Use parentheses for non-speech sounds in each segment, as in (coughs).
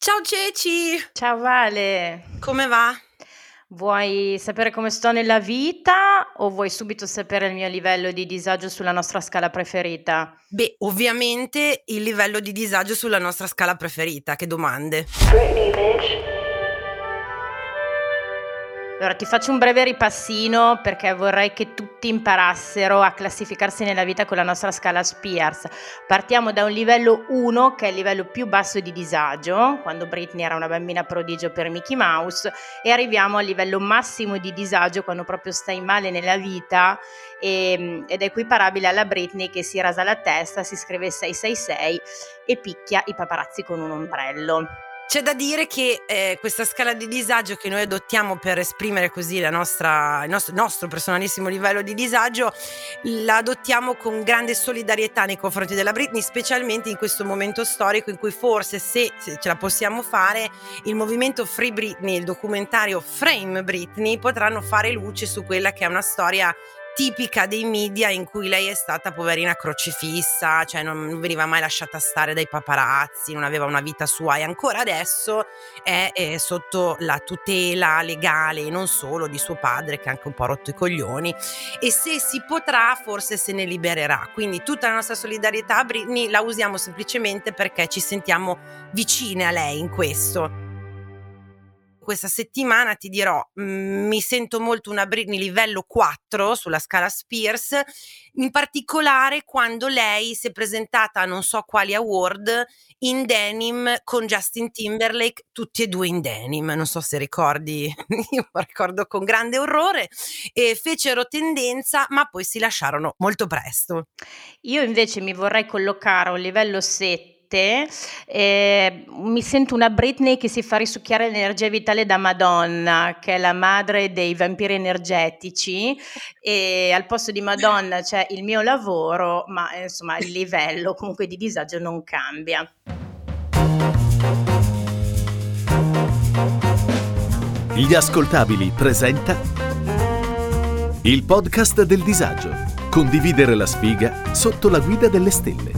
Ciao Ceci! Ciao Vale! Come va? Vuoi sapere come sto nella vita o vuoi subito sapere il mio livello di disagio sulla nostra scala preferita? Beh, ovviamente il livello di disagio sulla nostra scala preferita, che domande? Britney, bitch. Allora ti faccio un breve ripassino perché vorrei che tutti imparassero a classificarsi nella vita con la nostra scala Spears. Partiamo da un livello 1 che è il livello più basso di disagio, quando Britney era una bambina prodigio per Mickey Mouse, e arriviamo al livello massimo di disagio quando proprio stai male nella vita e, ehm, ed è equiparabile alla Britney che si rasa la testa, si scrive 666 e picchia i paparazzi con un ombrello. C'è da dire che eh, questa scala di disagio che noi adottiamo per esprimere così nostra, il nostro, nostro, personalissimo livello di disagio, la adottiamo con grande solidarietà nei confronti della Britney, specialmente in questo momento storico in cui forse se, se ce la possiamo fare, il movimento Free Britney, il documentario Frame Britney potranno fare luce su quella che è una storia tipica dei media in cui lei è stata poverina crocifissa, cioè non veniva mai lasciata stare dai paparazzi, non aveva una vita sua e ancora adesso è, è sotto la tutela legale e non solo di suo padre che ha anche un po' rotto i coglioni e se si potrà forse se ne libererà. Quindi tutta la nostra solidarietà a Britney la usiamo semplicemente perché ci sentiamo vicine a lei in questo questa settimana ti dirò, mh, mm, mi sento molto una Britney livello 4 sulla scala Spears, in particolare quando lei si è presentata a non so quali award in denim con Justin Timberlake, tutti e due in denim, non so se ricordi, (laughs) io ricordo con grande orrore, e fecero tendenza ma poi si lasciarono molto presto. Io invece mi vorrei collocare a un livello 7 te, eh, mi sento una Britney che si fa risucchiare l'energia vitale da Madonna, che è la madre dei vampiri energetici, e al posto di Madonna c'è il mio lavoro, ma insomma il livello comunque di disagio non cambia. Gli ascoltabili presenta il podcast del disagio. Condividere la sfiga sotto la guida delle stelle.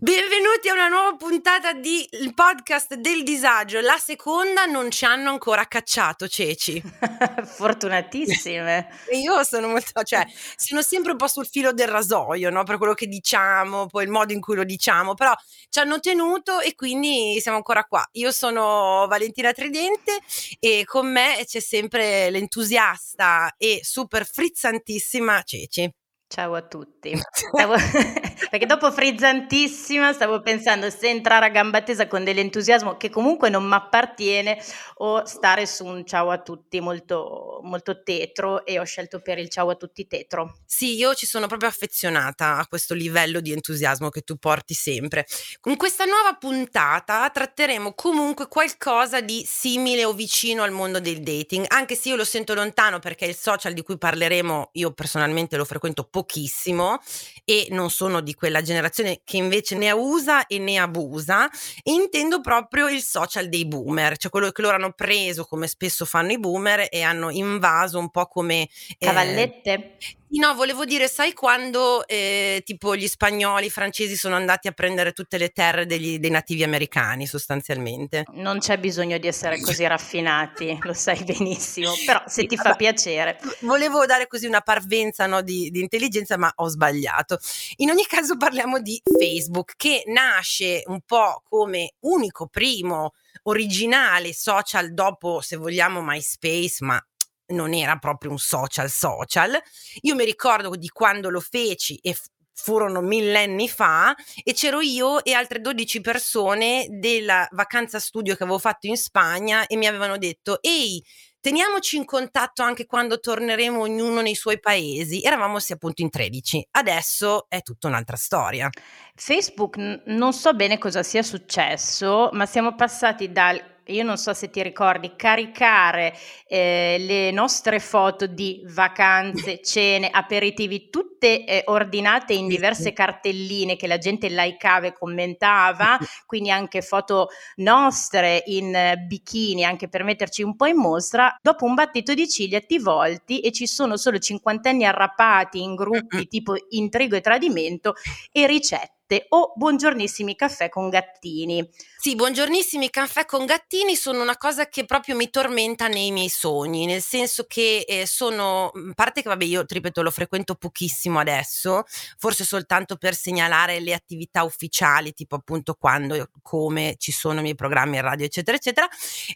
Benvenuti a una nuova puntata di il podcast del disagio. La seconda non ci hanno ancora cacciato, Ceci. (laughs) Fortunatissime. (laughs) io sono molto, cioè, sono sempre un po' sul filo del rasoio, no? Per quello che diciamo, poi il modo in cui lo diciamo, però ci hanno tenuto e quindi siamo ancora qua. Io sono Valentina Tridente e con me c'è sempre l'entusiasta e super frizzantissima Ceci. Ciao a tutti. (laughs) Stavo (laughs) perché dopo frizzantissima stavo pensando se entrare a gamba tesa con dell'entusiasmo che comunque non m'appartiene o stare su un ciao a tutti molto, molto tetro e ho scelto per il ciao a tutti tetro. Sì, io ci sono proprio affezionata a questo livello di entusiasmo che tu porti sempre. Con questa nuova puntata tratteremo comunque qualcosa di simile o vicino al mondo del dating, anche se io lo sento lontano perché il social di cui parleremo io personalmente lo frequento pochissimo e non sono di quella generazione che invece ne usa e ne abusa e intendo proprio il social dei boomer, cioè quello che loro hanno preso come spesso fanno i boomer e hanno invaso un po' come eh, cavallette. Eh, No, volevo dire, sai quando eh, tipo gli spagnoli, i francesi sono andati a prendere tutte le terre degli, dei nativi americani sostanzialmente? Non c'è bisogno di essere così raffinati, (laughs) lo sai benissimo, però se ti fa piacere. Volevo dare così una parvenza no, di, di intelligenza, ma ho sbagliato. In ogni caso parliamo di Facebook, che nasce un po' come unico primo originale social dopo, se vogliamo, MySpace, ma non era proprio un social social. Io mi ricordo di quando lo feci e f- furono millenni fa e c'ero io e altre 12 persone della vacanza studio che avevo fatto in Spagna e mi avevano detto ehi teniamoci in contatto anche quando torneremo ognuno nei suoi paesi. Eravamo sì appunto in 13 adesso è tutta un'altra storia. Facebook non so bene cosa sia successo ma siamo passati dal io non so se ti ricordi, caricare eh, le nostre foto di vacanze, (coughs) cene, aperitivi, tutte eh, ordinate in diverse cartelline che la gente likeava e commentava, (laughs) quindi anche foto nostre in bikini, anche per metterci un po' in mostra, dopo un battito di ciglia ti volti e ci sono solo cinquantenni arrapati in gruppi (coughs) tipo intrigo e tradimento e ricette o buongiornissimi caffè con gattini. Sì, buongiornissimi caffè con gattini sono una cosa che proprio mi tormenta nei miei sogni, nel senso che eh, sono, a parte che vabbè io ripeto lo frequento pochissimo adesso, forse soltanto per segnalare le attività ufficiali, tipo appunto quando, come ci sono i miei programmi in radio eccetera eccetera,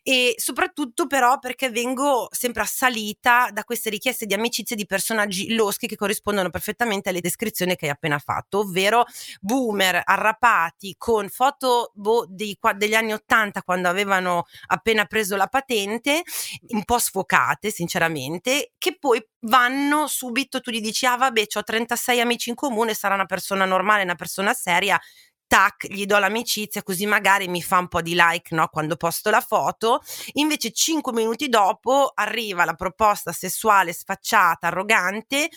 e soprattutto però perché vengo sempre assalita da queste richieste di amicizie di personaggi loschi che corrispondono perfettamente alle descrizioni che hai appena fatto, ovvero boomer arrapati con foto boh, dei degli anni 80 quando avevano appena preso la patente, un po' sfocate sinceramente, che poi vanno subito, tu gli dici ah vabbè ho 36 amici in comune, sarà una persona normale, una persona seria, tac, gli do l'amicizia così magari mi fa un po' di like no, quando posto la foto. Invece cinque minuti dopo arriva la proposta sessuale sfacciata, arrogante,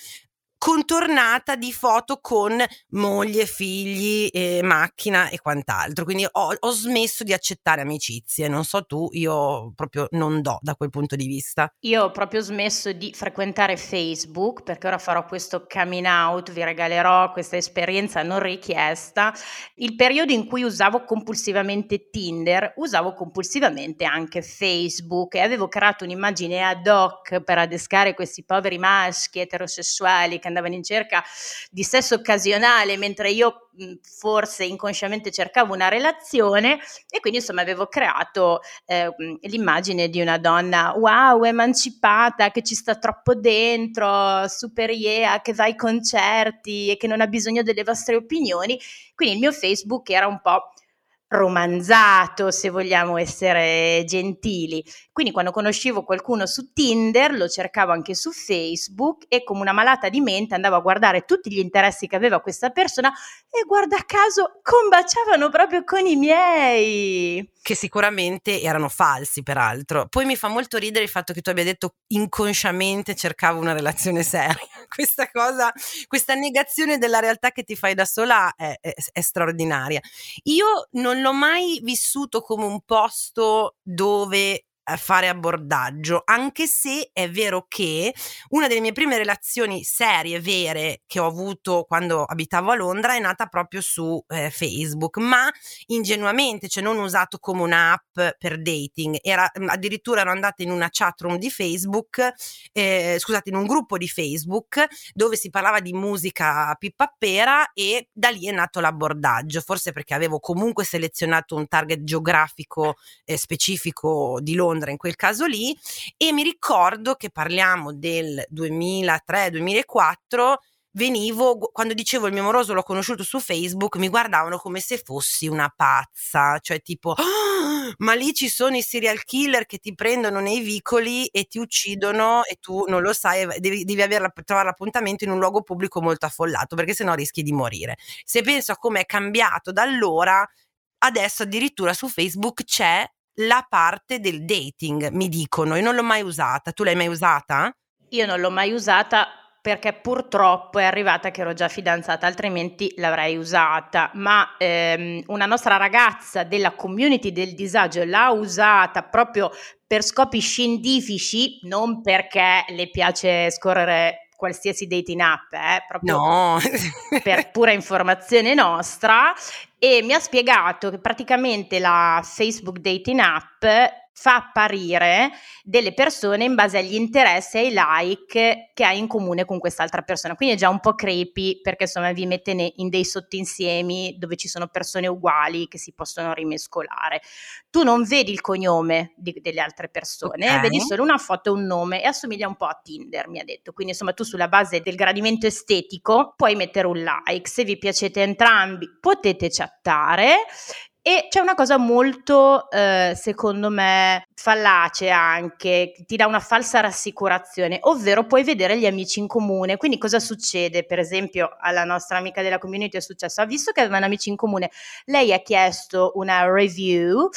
contornata di foto con moglie, figli, eh, macchina e quant'altro. Quindi ho, ho, smesso di accettare amicizie. Non so tu, io proprio non do da quel punto di vista. Io ho proprio smesso di frequentare Facebook perché ora farò questo coming out, vi regalerò questa esperienza non richiesta. Il periodo in cui usavo compulsivamente Tinder, usavo compulsivamente anche Facebook e avevo creato un'immagine ad hoc per adescare questi poveri maschi eterosessuali che andavano in cerca di sesso occasionale, mentre io forse inconsciamente cercavo una relazione e quindi insomma avevo creato eh, l'immagine di una donna wow, emancipata, che ci sta troppo dentro, super yeah, che va ai concerti e che non ha bisogno delle vostre opinioni. Quindi il mio Facebook era un po' romanzato, se vogliamo essere gentili. Quindi quando conoscevo qualcuno su Tinder, lo cercavo anche su Facebook e come una malata di mente andavo a guardare tutti gli interessi che aveva questa persona e guarda caso combaciavano proprio con i miei. Che sicuramente erano falsi, peraltro. Poi mi fa molto ridere il fatto che tu abbia detto inconsciamente cercavo una relazione seria. (laughs) questa cosa, questa negazione della realtà che ti fai da sola è, è, è straordinaria. Io non l'ho mai vissuto come un posto dove fare abordaggio, anche se è vero che una delle mie prime relazioni serie, vere, che ho avuto quando abitavo a Londra è nata proprio su eh, Facebook, ma ingenuamente, cioè non usato come un'app per dating, era mm, addirittura ero andata in una chat room di Facebook, eh, scusate, in un gruppo di Facebook dove si parlava di musica pippapera e da lì è nato l'abordaggio, forse perché avevo comunque selezionato un target geografico eh, specifico di Londra Londra in quel caso lì e mi ricordo che parliamo del 2003-2004 venivo, quando dicevo il mio moroso l'ho conosciuto su Facebook, mi guardavano come se fossi una pazza, cioè tipo, oh, ma lì ci sono i serial killer che ti prendono nei vicoli e ti uccidono e tu non lo sai, devi, devi aver, trovare l'appuntamento in un luogo pubblico molto affollato, perché sennò rischi di morire. Se penso a come è cambiato da allora, adesso addirittura su Facebook c'è la parte del dating, mi dicono, e non l'ho mai usata. Tu l'hai mai usata? Io non l'ho mai usata perché purtroppo è arrivata che ero già fidanzata, altrimenti l'avrei usata, ma ehm, una nostra ragazza della community del disagio l'ha usata proprio per scopi scientifici, non perché le piace scorrere qualsiasi dating app, eh, proprio no. per (laughs) pura informazione nostra, e mi ha spiegato che praticamente la Facebook Dating App fa apparire delle persone in base agli interessi e ai like che hai in comune con quest'altra persona. Quindi è già un po' creepy perché insomma vi mette in dei sottinsiemi dove ci sono persone uguali che si possono rimescolare. Tu non vedi il cognome di, delle altre persone, okay. vedi solo una foto e un nome e assomiglia un po' a Tinder, mi ha detto. Quindi insomma tu sulla base del gradimento estetico puoi mettere un like, se vi piacete entrambi potete chattare e c'è una cosa molto, eh, secondo me, fallace anche, ti dà una falsa rassicurazione, ovvero puoi vedere gli amici in comune. Quindi cosa succede? Per esempio, alla nostra amica della community è successo, ha visto che avevano amici in comune, lei ha chiesto una review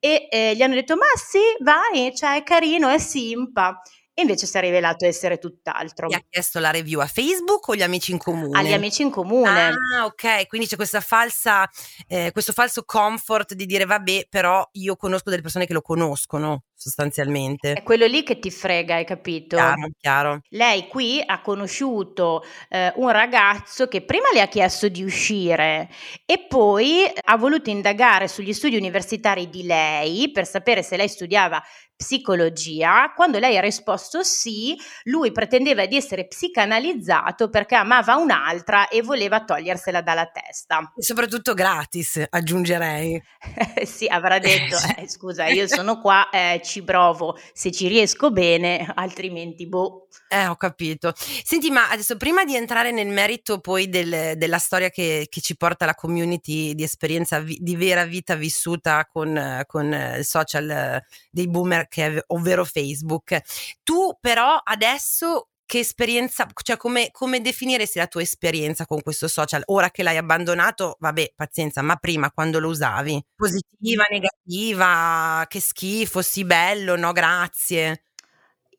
e eh, gli hanno detto ma sì, vai, cioè è carino, è simpa e invece si è rivelato essere tutt'altro. Ti ha chiesto la review a Facebook o gli amici in comune? Agli amici in comune. Ah, ok, quindi c'è questa falsa, eh, questo falso comfort di dire vabbè, però io conosco delle persone che lo conoscono sostanzialmente. È quello lì che ti frega, hai capito? Chiaro, chiaro. Lei qui ha conosciuto eh, un ragazzo che prima le ha chiesto di uscire e poi ha voluto indagare sugli studi universitari di lei per sapere se lei studiava psicologia, quando lei ha risposto sì, lui pretendeva di essere psicanalizzato perché amava un'altra e voleva togliersela dalla testa. E soprattutto gratis, aggiungerei. (laughs) sì, avrà detto, (laughs) eh, scusa, io sono qua, eh, ci provo, se ci riesco bene, altrimenti boh. Eh, ho capito. Senti, ma adesso prima di entrare nel merito poi del, della storia che, che, ci porta la community di esperienza vi, di vera vita vissuta con, con il social dei boomer, è, ovvero Facebook, tu però adesso che esperienza, cioè come, come, definiresti la tua esperienza con questo social? Ora che l'hai abbandonato, vabbè, pazienza, ma prima quando lo usavi? Positiva, negativa, che schifo, sì bello, no grazie.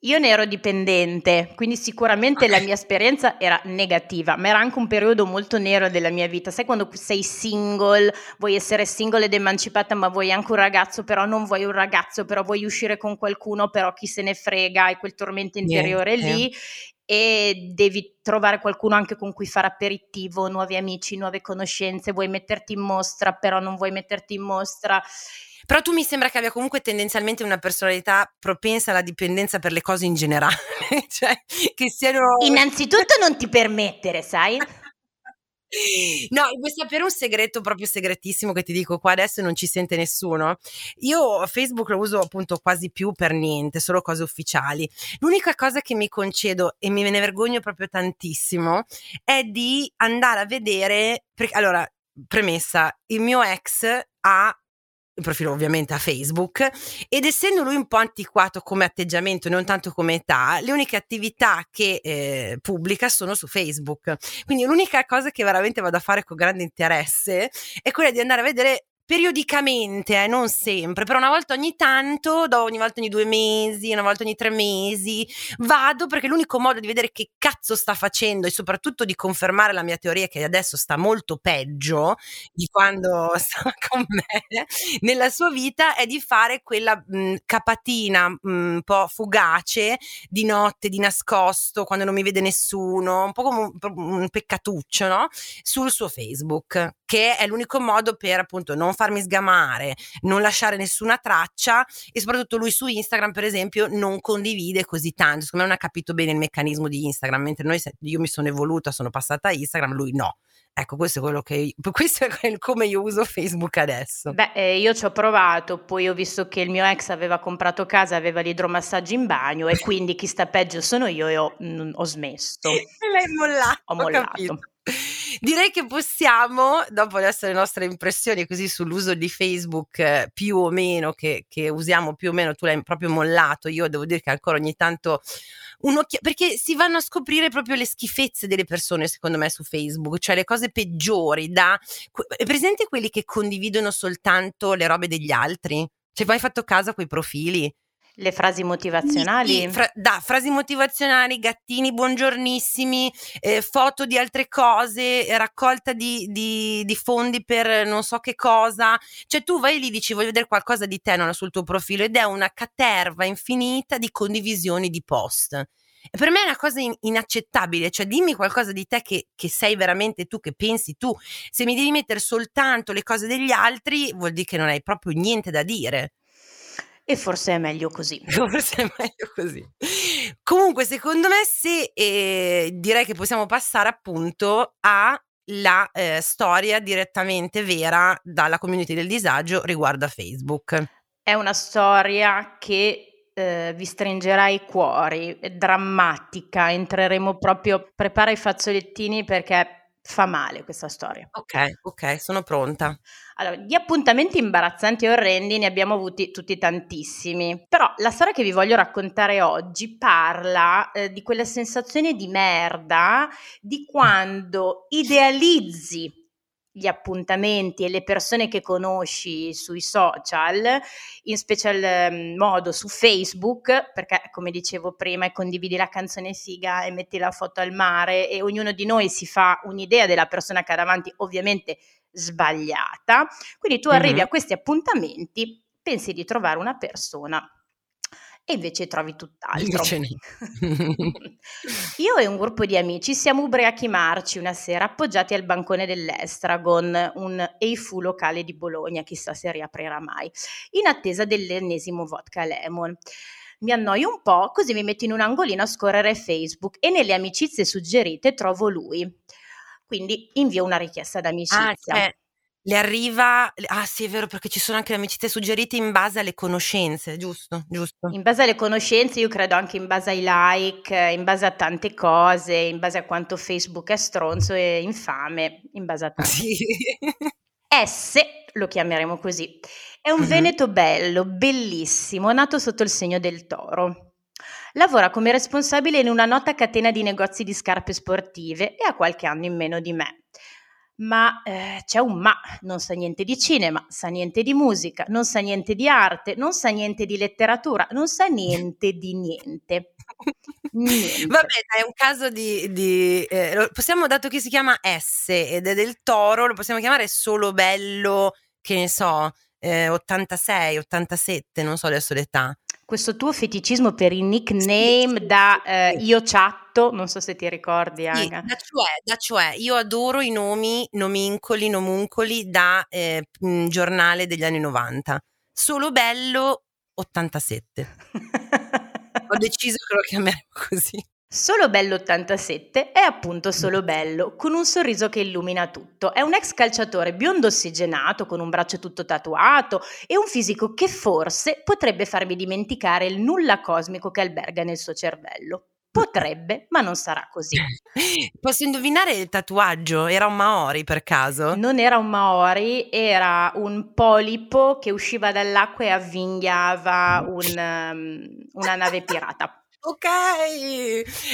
Io ne ero dipendente, quindi sicuramente la mia esperienza era negativa, ma era anche un periodo molto nero della mia vita. Sai quando sei single, vuoi essere single ed emancipata, ma vuoi anche un ragazzo, però non vuoi un ragazzo, però vuoi uscire con qualcuno, però chi se ne frega, hai quel tormento interiore Niente. lì e devi trovare qualcuno anche con cui fare aperitivo, nuovi amici, nuove conoscenze, vuoi metterti in mostra, però non vuoi metterti in mostra però tu mi sembra che abbia comunque tendenzialmente una personalità propensa alla dipendenza per le cose in generale. (laughs) cioè, che siano... Innanzitutto non ti permettere, sai? No, vuoi sapere un segreto proprio segretissimo che ti dico qua adesso e non ci sente nessuno? Io Facebook lo uso appunto quasi più per niente, solo cose ufficiali. L'unica cosa che mi concedo e me ne vergogno proprio tantissimo è di andare a vedere, perché allora, premessa, il mio ex ha il profilo ovviamente a Facebook ed essendo lui un po' antiquato come atteggiamento non tanto come età le uniche attività che eh, pubblica sono su Facebook. Quindi l'unica cosa che veramente vado a fare con grande interesse è quella di andare a vedere periodicamente, eh, non sempre, però una volta ogni tanto, ogni volta ogni due mesi, una volta ogni tre mesi, vado perché l'unico modo di vedere che cazzo sta facendo e soprattutto di confermare la mia teoria che adesso sta molto peggio di quando (laughs) stava con me nella sua vita è di fare quella mh, capatina mh, un po' fugace di notte, di nascosto, quando non mi vede nessuno, un po' come un, un peccatuccio, no? Sul suo Facebook, che è l'unico modo per appunto non farmi sgamare, non lasciare nessuna traccia e soprattutto lui su Instagram per esempio non condivide così tanto, secondo me non ha capito bene il meccanismo di Instagram, mentre noi, io mi sono evoluta, sono passata a Instagram, lui no. Ecco, questo è quello che (laughs) questo è come io uso Facebook adesso. Beh, eh, io ci ho provato, poi ho visto che il mio ex aveva comprato casa, aveva l'idromassaggio in bagno e quindi chi sta peggio sono io e ho, mh, mm, ho smesso. (laughs) E l'hai mollato. Ho mollato. Ho Direi che possiamo, dopo adesso le nostre impressioni così sull'uso di Facebook eh, più o meno, che, che, usiamo più o meno, tu l'hai proprio mollato, io devo dire che ancora ogni tanto un occhio, perché si vanno a scoprire proprio le schifezze delle persone secondo me su Facebook, cioè le cose peggiori, da, è presente quelli che condividono soltanto le robe degli altri? Cioè, hai fatto caso a quei profili? Le frasi motivazionali? Fra, da, frasi motivazionali, gattini buongiornissimi, eh, foto di altre cose, raccolta di, di, di, fondi per non so che cosa. Cioè tu vai lì e dici voglio vedere qualcosa di te non sul tuo profilo ed è una caterva infinita di condivisioni di post. E per me è una cosa in, inaccettabile, cioè dimmi qualcosa di te che, che, sei veramente tu, che pensi tu. Se mi devi mettere soltanto le cose degli altri, vuol dire che non hai proprio niente da dire. E forse è meglio così. (laughs) Forse è meglio così. Comunque, secondo me, se eh, direi che possiamo passare appunto alla eh, storia direttamente vera dalla community del disagio riguardo a Facebook. È una storia che eh, vi stringerà i cuori, è drammatica, entreremo proprio, prepara i fazzolettini perché fa male questa storia. Ok, ok, sono pronta. Allora, di appuntamenti imbarazzanti e orrendi ne abbiamo avuti tutti tantissimi, però la storia che vi voglio raccontare oggi parla eh, di quella sensazione di merda di quando idealizzi gli appuntamenti e le persone che conosci sui social, in special ehm, modo su Facebook, perché come dicevo prima, condividi la canzone figa e metti la foto al mare e ognuno di noi si fa un'idea della persona che ha davanti, ovviamente sbagliata. Quindi tu arrivi mm-hmm. a questi appuntamenti, pensi di trovare una persona e invece trovi tutt'altro. (laughs) Io e un gruppo di amici siamo ubriachi marci una sera appoggiati al bancone dell'Estragon, un EIFU locale di Bologna, chissà se riaprirà mai, in attesa dell'ennesimo vodka lemon. Mi annoio un po', così mi metto in un angolino a scorrere Facebook e nelle amicizie suggerite trovo lui. Quindi invio una richiesta d'amicizia. Ah, cioè, le arriva, ah sì è vero perché ci sono anche le amicizie suggerite in base alle conoscenze, giusto? Giusto. In base alle conoscenze, io credo anche in base ai like, in base a tante cose, in base a quanto Facebook è stronzo e infame, in base a tanto. (laughs) Sì. S, lo chiameremo così, è un mm-hmm. veneto bello, bellissimo, nato sotto il segno del toro. Lavora come responsabile in una nota catena di negozi di scarpe sportive e ha qualche anno in meno di me ma eh, c'è un ma, non sa niente di cinema, sa niente di musica, non sa niente di arte, non sa niente di letteratura, non sa niente di niente. (laughs) niente. Vabbè, è un caso di... di eh, possiamo, dato che si chiama S ed è del toro, lo possiamo chiamare solo bello, che ne so, eh, 86, 87, non so adesso l'età questo tuo feticismo per i nickname sì, da eh, io chatto, non so se ti ricordi Sì, da cioè, da cioè, io adoro i nomi nomincoli, nomuncoli da eh, giornale degli anni 90. Solo bello 87. (laughs) Ho deciso che lo chiameremo così. Solo Bello 87 è appunto solo bello, con un sorriso che illumina tutto. È un ex calciatore biondo ossigenato, con un braccio tutto tatuato e un fisico che forse potrebbe farmi dimenticare il nulla cosmico che alberga nel suo cervello. Potrebbe, ma non sarà così. (laughs) Posso indovinare il tatuaggio? Era un Maori per caso? Non era un Maori, era un polipo che usciva dall'acqua e avvinghiava un, um, una nave pirata. Ok,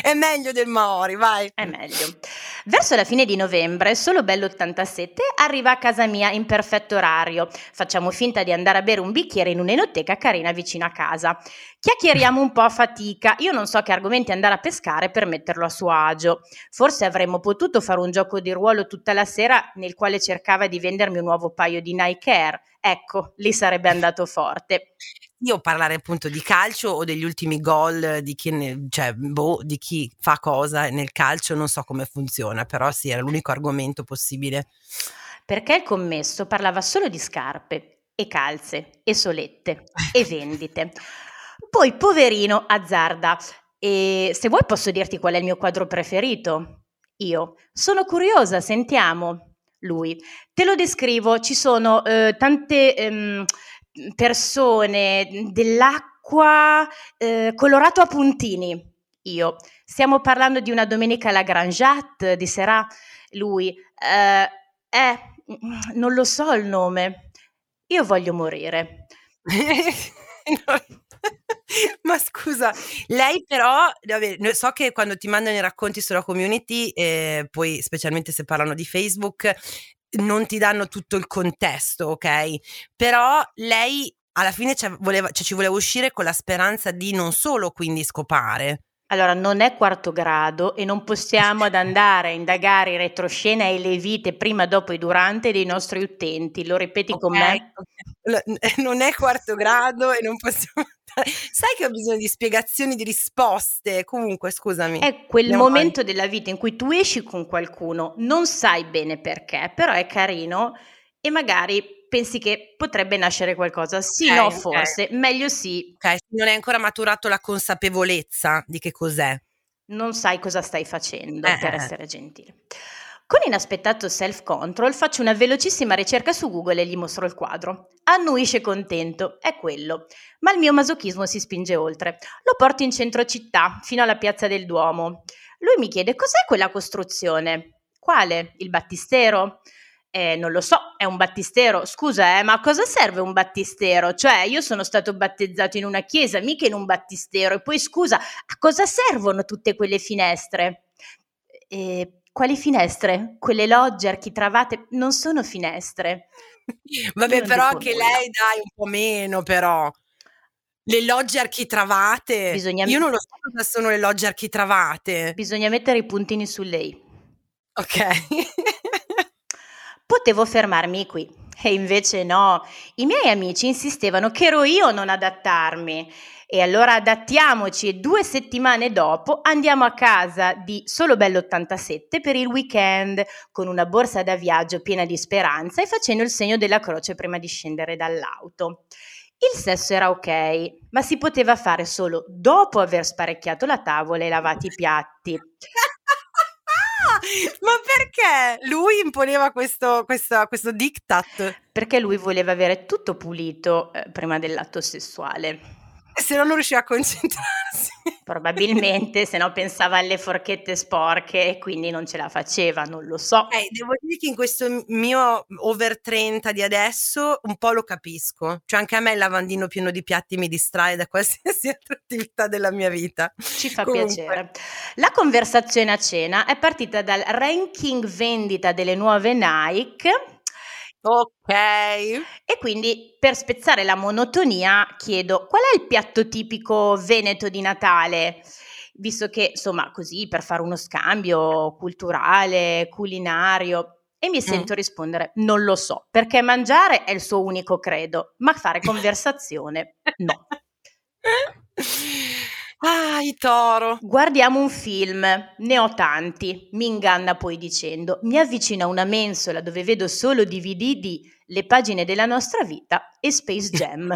è meglio del Maori, vai. È meglio. Verso la fine di novembre, solo Bello 87 arriva a casa mia in perfetto orario. Facciamo finta di andare a bere un bicchiere in un'enoteca carina vicino a casa. Chiacchieriamo un po' a fatica. Io non so che argomenti andare a pescare per metterlo a suo agio. Forse avremmo potuto fare un gioco di ruolo tutta la sera nel quale cercava di vendermi un nuovo paio di Nike Air. Ecco, lì sarebbe andato forte. Io parlare appunto di calcio o degli ultimi gol di chi, ne, cioè, boh, di chi fa cosa nel calcio, non so come funziona, però sì, era l'unico argomento possibile. Perché il commesso parlava solo di scarpe e calze e solette e vendite. Poi, poverino, azzarda. E se vuoi posso dirti qual è il mio quadro preferito? Io. Sono curiosa, sentiamo. Lui. Te lo descrivo, ci sono eh, tante... Ehm, persone dell'acqua eh, colorato a puntini. Io. Stiamo parlando di una domenica alla Grand Jatte di Serà. Lui. Eh, eh, non lo so il nome. Io voglio morire. (laughs) Ma scusa, lei però, so che quando ti mandano i racconti sulla community, eh, poi specialmente se parlano di Facebook, non ti danno tutto il contesto, ok? Però lei alla fine voleva, cioè, ci voleva uscire con la speranza di non solo quindi scopare. Allora, non è quarto grado e non possiamo ad andare a indagare in retroscena e le vite prima, dopo e durante dei nostri utenti. Lo ripeti okay, con me? (laughs) Non è quarto grado e non possiamo (laughs) Sai che ho bisogno di spiegazioni, di risposte. Comunque, scusami. È quel momento avanti. della vita in cui tu esci con qualcuno, non sai bene perché, però è carino e magari pensi che potrebbe nascere qualcosa. Sì, okay, no, forse, okay. meglio sì. Ok, non è ancora maturato la consapevolezza di che cos'è. Non sai cosa stai facendo, eh, per eh. essere gentile. Con inaspettato self-control faccio una velocissima ricerca su Google e gli mostro il quadro. Annuisce contento, è quello. Ma il mio masochismo si spinge oltre. Lo porto in centro città, fino alla piazza del Duomo. Lui mi chiede cos'è quella costruzione. Quale? Il battistero? Eh, non lo so, è un battistero. Scusa, eh, ma a cosa serve un battistero? Cioè, io sono stato battezzato in una chiesa, mica in un battistero. E poi, scusa, a cosa servono tutte quelle finestre? Eh, quali finestre? Quelle logge architravate non sono finestre. Vabbè, però anche lei dai un po' meno, però. Le logge architravate. Bisogna... Io non lo so cosa sono le logge architravate. Bisogna mettere i puntini su lei. Ok. (laughs) Potevo fermarmi qui. E invece no, i miei amici insistevano che ero io a non adattarmi. E allora adattiamoci e due settimane dopo andiamo a casa di Solo Bello 87 per il weekend con una borsa da viaggio piena di speranza e facendo il segno della croce prima di scendere dall'auto. Il sesso era ok, ma si poteva fare solo dopo aver sparecchiato la tavola e lavato i piatti. (laughs) Ma perché lui imponeva questo, questo, questo diktat? Perché lui voleva avere tutto pulito eh, prima dell'atto sessuale. Se no non riusciva a concentrarsi. (laughs) Probabilmente, se no pensava alle forchette sporche e quindi non ce la faceva, non lo so. Eh, devo dire che in questo mio over 30 di adesso un po' lo capisco. Cioè anche a me il lavandino pieno di piatti mi distrae da qualsiasi (laughs) altra attività della mia vita. Ci fa Comunque. piacere. La conversazione a cena è partita dal ranking vendita delle nuove Nike Ok. E quindi per spezzare la monotonia chiedo qual è il piatto tipico veneto di Natale? Visto che, insomma, così per fare uno scambio culturale, culinario, e mi sento mm. rispondere non lo so, perché mangiare è il suo unico credo, ma fare (laughs) conversazione no. (laughs) Ah, i toro. Guardiamo un film, ne ho tanti. Mi inganna poi dicendo: Mi avvicina una mensola dove vedo solo DVD di Le pagine della nostra vita e Space Jam.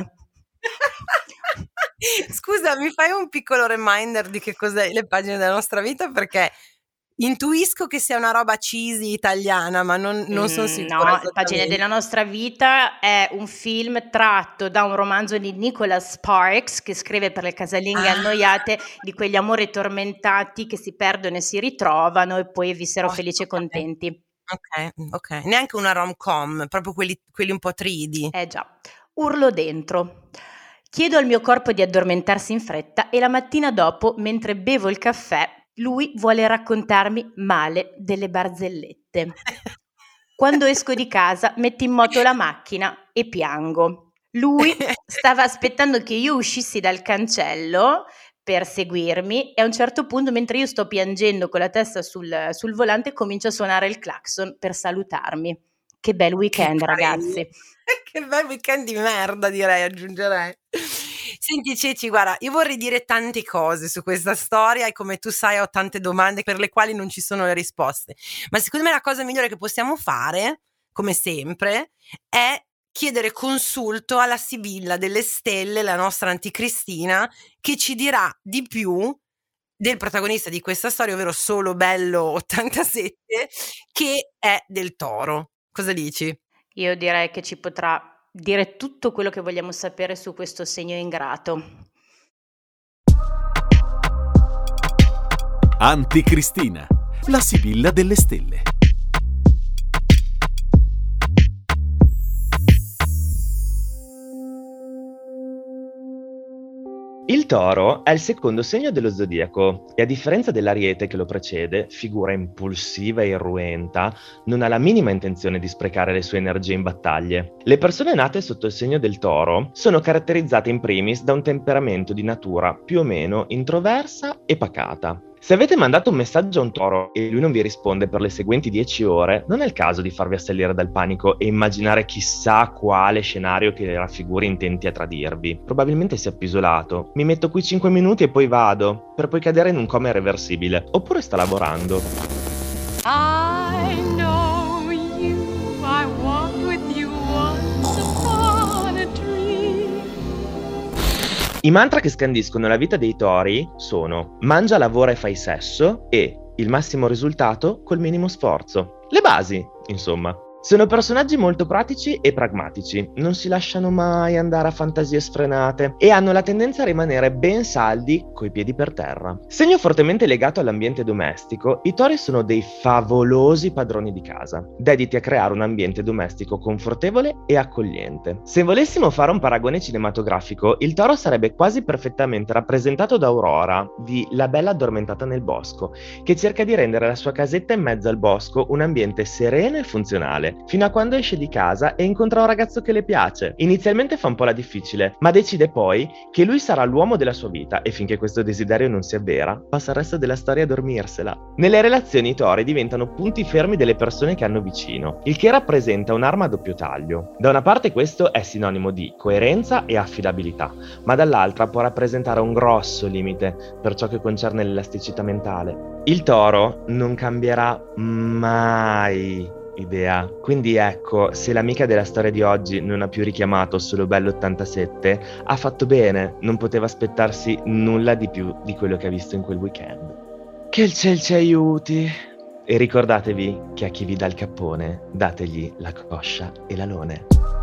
(laughs) Scusa, mi fai un piccolo reminder di che cos'è le pagine della nostra vita? Perché Intuisco che sia una roba cheesy italiana, ma non, non sono mm, sicura. No, Pagine della nostra vita è un film tratto da un romanzo di Nicholas Sparks che scrive per le casalinghe ah. annoiate di quegli amori tormentati che si perdono e si ritrovano e poi vissero oh, felici e contenti. Ok, ok. Neanche una rom-com, proprio quelli, quelli un po' 3D. Eh già. Urlo dentro. Chiedo al mio corpo di addormentarsi in fretta e la mattina dopo, mentre bevo il caffè, lui vuole raccontarmi male delle barzellette. Quando esco di casa metto in moto la macchina e piango. Lui (laughs) stava aspettando che io uscissi dal cancello per seguirmi e a un certo punto, mentre io sto piangendo con la testa sul, sul volante, comincia a suonare il clacson per salutarmi. Che bel weekend, che ragazzi. (laughs) Che bel weekend di merda, direi, aggiungerei. Senti Ceci, guarda, io vorrei dire tante cose su questa storia e come tu sai ho tante domande per le quali non ci sono le risposte. Ma secondo me la cosa migliore che possiamo fare, come sempre, è chiedere consulto alla Sibilla delle Stelle, la nostra anticristina, che ci dirà di più del protagonista di questa storia, ovvero Solo Bello 87, che è del toro. Cosa dici? Io direi che ci potrà dire tutto quello che vogliamo sapere su questo segno ingrato. Anticristina, la Sibilla delle stelle. Il toro è il secondo segno dello zodiaco e a differenza dell'ariete che lo precede, figura impulsiva e irruenta, non ha la minima intenzione di sprecare le sue energie in battaglie. Le persone nate sotto il segno del toro sono caratterizzate in primis da un temperamento di natura più o meno introversa e pacata. Se avete mandato un messaggio a un toro e lui non vi risponde per le seguenti 10 ore, non è il caso di farvi assalire dal panico e immaginare chissà quale scenario che raffiguri intenti a tradirvi. Probabilmente si è appisolato. Mi metto qui 5 minuti e poi vado, per poi cadere in un coma irreversibile. Oppure sta lavorando. I I mantra che scandiscono la vita dei tori sono mangia, lavora e fai sesso e il massimo risultato col minimo sforzo. Le basi, insomma. Sono personaggi molto pratici e pragmatici, non si lasciano mai andare a fantasie sfrenate e hanno la tendenza a rimanere ben saldi coi piedi per terra. Segno fortemente legato all'ambiente domestico, i tori sono dei favolosi padroni di casa, dediti a creare un ambiente domestico confortevole e accogliente. Se volessimo fare un paragone cinematografico, il toro sarebbe quasi perfettamente rappresentato da Aurora, di La bella addormentata nel bosco, che cerca di rendere la sua casetta in mezzo al bosco un ambiente sereno e funzionale fino a quando esce di casa e incontra un ragazzo che le piace. Inizialmente fa un po' la difficile, ma decide poi che lui sarà l'uomo della sua vita e finché questo desiderio non si avvera, passa il resto della storia a dormirsela. Nelle relazioni i tori diventano punti fermi delle persone che hanno vicino, il che rappresenta un'arma a doppio taglio. Da una parte questo è sinonimo di coerenza e affidabilità, ma dall'altra può rappresentare un grosso limite per ciò che concerne l'elasticità mentale. Il toro non cambierà mai idea. Quindi ecco, se l'amica della storia di oggi non ha più richiamato solo Bello 87, ha fatto bene, non poteva aspettarsi nulla di più di quello che ha visto in quel weekend. Che il ciel ci aiuti! E ricordatevi che a chi vi dà il cappone, dategli la coscia e l'alone.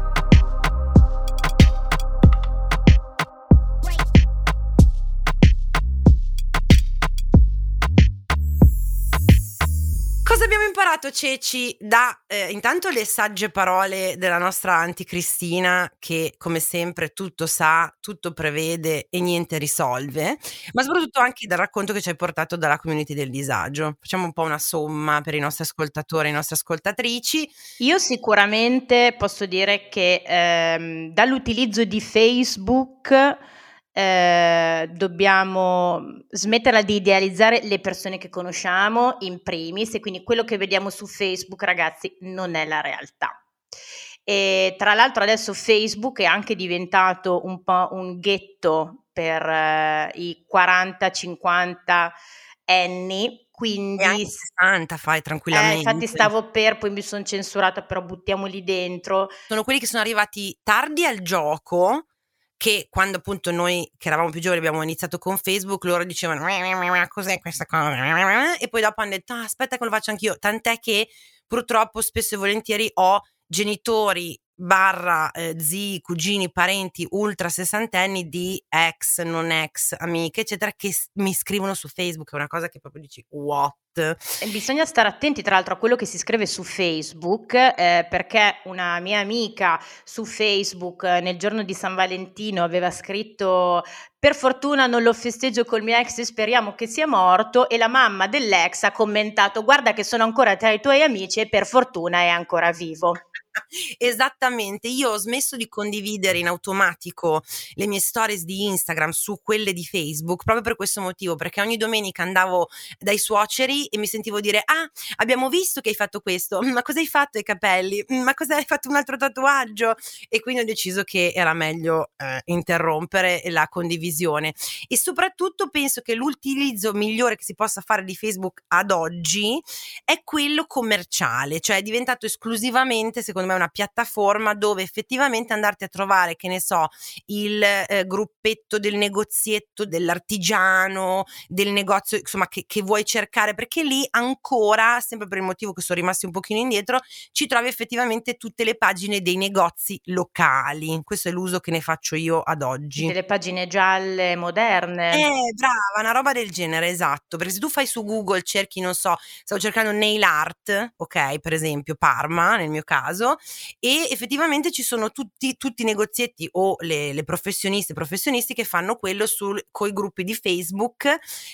Imparato, Ceci, da eh, intanto le sagge parole della nostra anticristina, che come sempre tutto sa, tutto prevede e niente risolve, ma soprattutto anche dal racconto che ci hai portato dalla community del disagio. Facciamo un po' una somma per i nostri ascoltatori e le nostre ascoltatrici. Io sicuramente posso dire che ehm, dall'utilizzo di Facebook eh, dobbiamo smetterla di idealizzare le persone che conosciamo in primis e quindi quello che vediamo su Facebook ragazzi non è la realtà. E tra l'altro adesso Facebook è anche diventato un po' un ghetto per eh, i 40-50 anni, quindi... E anche 60 fai tranquillamente. Eh, infatti stavo per, poi mi sono censurata, però buttiamoli dentro. Sono quelli che sono arrivati tardi al gioco, che quando appunto noi che eravamo più giovani abbiamo iniziato con Facebook loro dicevano cos'è questa cosa e poi dopo hanno detto ah, aspetta che lo faccio anch'io. Tant'è che purtroppo spesso e volentieri ho genitori barra eh, zii, cugini, parenti ultra sessantenni di ex, non ex, amiche, eccetera, che s- mi scrivono su Facebook. È una cosa che proprio dici, what? E bisogna stare attenti tra l'altro a quello che si scrive su Facebook, eh, perché una mia amica su Facebook eh, nel giorno di San Valentino aveva scritto per fortuna non lo festeggio col mio ex e speriamo che sia morto e la mamma dell'ex ha commentato guarda che sono ancora tra i tuoi amici e per fortuna è ancora vivo. (laughs) Esattamente, io ho smesso di condividere in automatico le mie stories di Instagram su quelle di Facebook proprio per questo motivo, perché ogni domenica andavo dai suoceri e mi sentivo dire "Ah, abbiamo visto che hai fatto questo, ma cosa hai fatto ai capelli? Ma cosa hai fatto un altro tatuaggio?" E quindi ho deciso che era meglio eh, interrompere la condivisione e soprattutto penso che l'utilizzo migliore che si possa fare di Facebook ad oggi è quello commerciale, cioè è diventato esclusivamente secondo me una piattaforma dove effettivamente andarti a trovare, che ne so, il eh, gruppetto del negozietto, dell'artigiano, del negozio, insomma, che, che, vuoi cercare, perché lì ancora, sempre per il motivo che sono rimasti un pochino indietro, ci trovi effettivamente tutte le pagine dei negozi locali. Questo è l'uso che ne faccio io ad oggi. Delle pagine gialle, moderne. Eh, brava, una roba del genere, esatto. Perché se tu fai su Google, cerchi, non so, stavo cercando nail art, ok, per esempio, Parma, nel mio caso, e effettivamente ci sono tutti, tutti i negozietti o le, le professioniste e professionisti che fanno quello con i gruppi di Facebook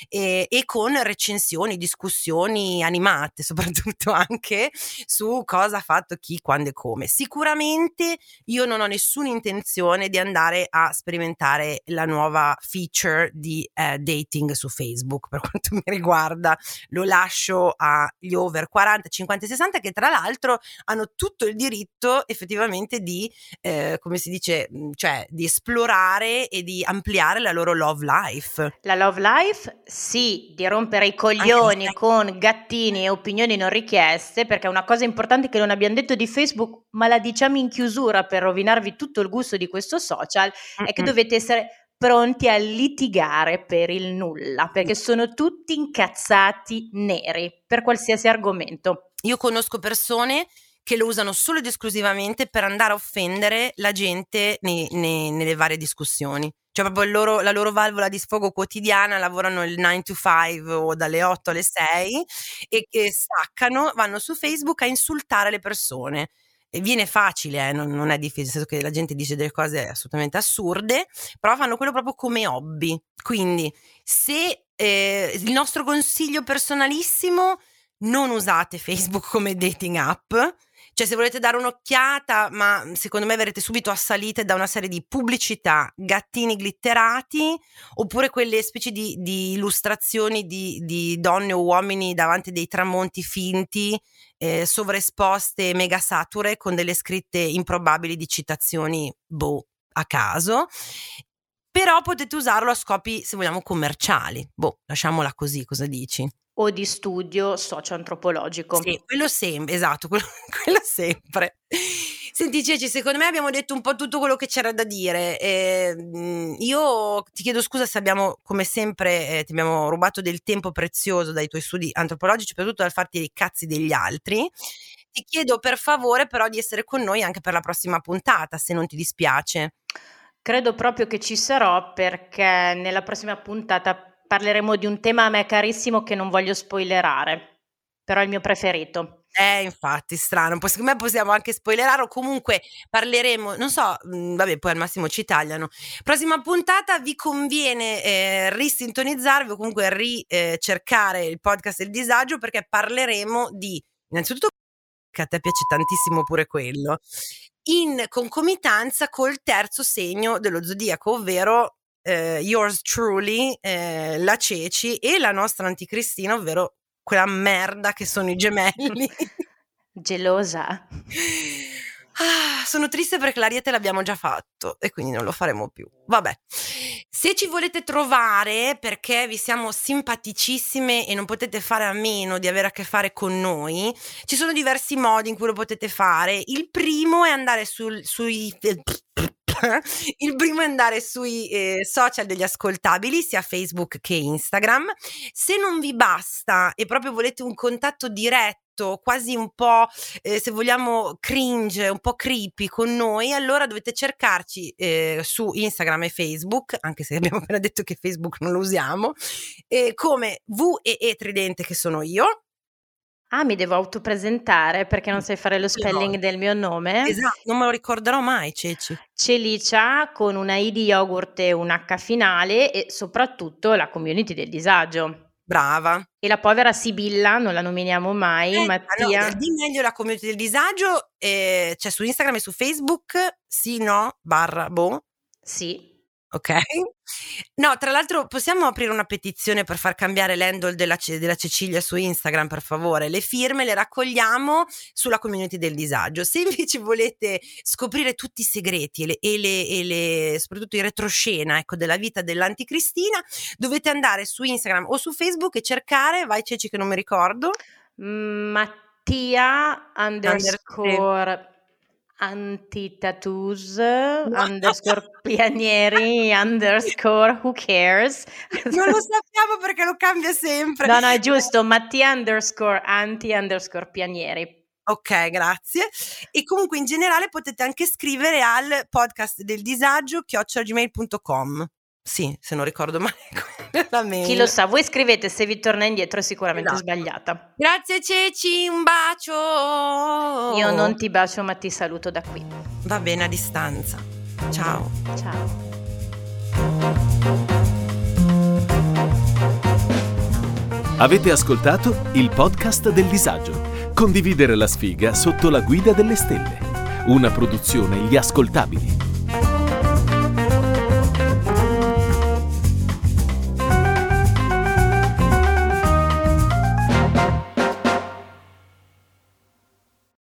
e, e con recensioni, discussioni animate (laughs) soprattutto anche su cosa ha fatto chi, quando e come. Sicuramente io non ho nessuna intenzione di andare a sperimentare la nuova feature di eh, dating su Facebook per (laughs) quanto mi riguarda lo lascio agli over 40, 50 60 che tra l'altro hanno tutto il diritto diritto effettivamente di, eh, come si dice, mhmm, cioè di esplorare e di ampliare la loro love life. La love life, sì, di rompere i coglioni con gattini e opinioni non richieste, perché una cosa importante che non abbiamo detto di Facebook, ma la diciamo in chiusura per rovinarvi tutto il gusto di questo social, Mm-mm. è che dovete essere pronti a litigare per il nulla, perché sono tutti incazzati neri per qualsiasi argomento. Io conosco persone che lo usano solo ed esclusivamente per andare a offendere la gente nei, nei, nelle varie discussioni. Cioè proprio loro, la loro valvola di sfogo quotidiana, lavorano il 9 to 5 o dalle 8 alle 6 e che staccano, vanno su Facebook a insultare le persone. E viene facile, eh, non, non, è difficile, nel senso che la gente dice delle cose assolutamente assurde, però fanno quello proprio come hobby. Quindi se eh, il nostro consiglio personalissimo, non usate Facebook come dating app, cioè, se volete dare un'occhiata, ma secondo me verrete subito assalite da una serie di pubblicità, gattini glitterati, oppure quelle specie di, di illustrazioni di, di, donne o uomini davanti dei tramonti finti, eh, sovraesposte, mega sature, con delle scritte improbabili di citazioni, boh, a caso però potete usarlo a scopi, se vogliamo, commerciali. Boh, lasciamola così, cosa dici? O di studio socio-antropologico. Sì, quello sempre, esatto, (laughs) quello, quello sempre. Senti Ceci, secondo me abbiamo detto un po' tutto quello che c'era da dire. Eh, io ti chiedo scusa se abbiamo, come sempre, eh, ti abbiamo rubato del tempo prezioso dai tuoi studi antropologici, soprattutto dal farti i cazzi degli altri. Ti chiedo per favore però di essere con noi anche per la prossima puntata, se non ti dispiace. Credo proprio che ci sarò perché nella prossima puntata parleremo di un tema a me carissimo che non voglio spoilerare, però è il mio preferito. Eh, infatti, strano. Secondo me possiamo anche spoilerare o comunque parleremo, non so, mm, vabbè, poi al massimo ci tagliano. Prossima puntata vi conviene eh, risintonizzarvi o comunque ricercare eh, il podcast del disagio perché parleremo di, innanzitutto, che a te piace tantissimo pure quello, in concomitanza col terzo segno dello zodiaco, ovvero eh, yours truly, eh, la Ceci e la nostra anticristina, ovvero quella merda che sono i gemelli. (laughs) Gelosa. Ah, sono triste perché l'ariete l'abbiamo già fatto e quindi non lo faremo più. Vabbè, se ci volete trovare perché vi siamo simpaticissime e non potete fare a meno di avere a che fare con noi, ci sono diversi modi in cui lo potete fare. Il primo è andare sul, sui (laughs) il primo è andare sui eh, social degli ascoltabili, sia Facebook che Instagram. Se non vi basta e proprio volete un contatto diretto, quasi un po', eh, se vogliamo, cringe, un po' creepy con noi, allora dovete cercarci eh, su Instagram e Facebook, anche se (laughs) abbiamo appena detto che Facebook non lo usiamo, eh, come VEE Tridente, che sono io, Ah, mi devo autopresentare perché non sai fare lo spelling no. del mio nome? Esatto, non me lo ricorderò mai, Ceci. Celicia con una I di yogurt e un H finale e soprattutto la community del disagio. Brava. E la povera Sibilla, non la nominiamo mai, eh, Mattia. No, di meglio la community del disagio, eh, c'è su Instagram e su Facebook, sì, no, barra, boh. Sì, Ok? No, tra l'altro possiamo aprire una petizione per far cambiare l'handle della, della, Cecilia su Instagram, per favore. Le firme le raccogliamo sulla community del disagio. Se invece volete scoprire tutti i segreti e, le, e, le, e le, soprattutto i retroscena ecco, della vita dell'anticristina, dovete andare su Instagram o su Facebook e cercare, vai Ceci che non mi ricordo. Mattia underscore antitattoos underscore pianieri (laughs) underscore who cares non lo (laughs) sappiamo perché lo cambia sempre no no è giusto Mattia underscore anti underscore pianieri Ok, grazie. E comunque in generale potete anche scrivere al podcast del disagio chiocciolagmail.com. Sì, se non ricordo male. (laughs) Chi lo sa, voi scrivete se vi torna indietro è sicuramente esatto. sbagliata. Grazie Ceci, un bacio. Io non ti bacio ma ti saluto da qui. Va bene a distanza. Ciao. Ciao. Avete ascoltato il podcast del disagio. Condividere la sfiga sotto la guida delle stelle. Una produzione Gli Ascoltabili.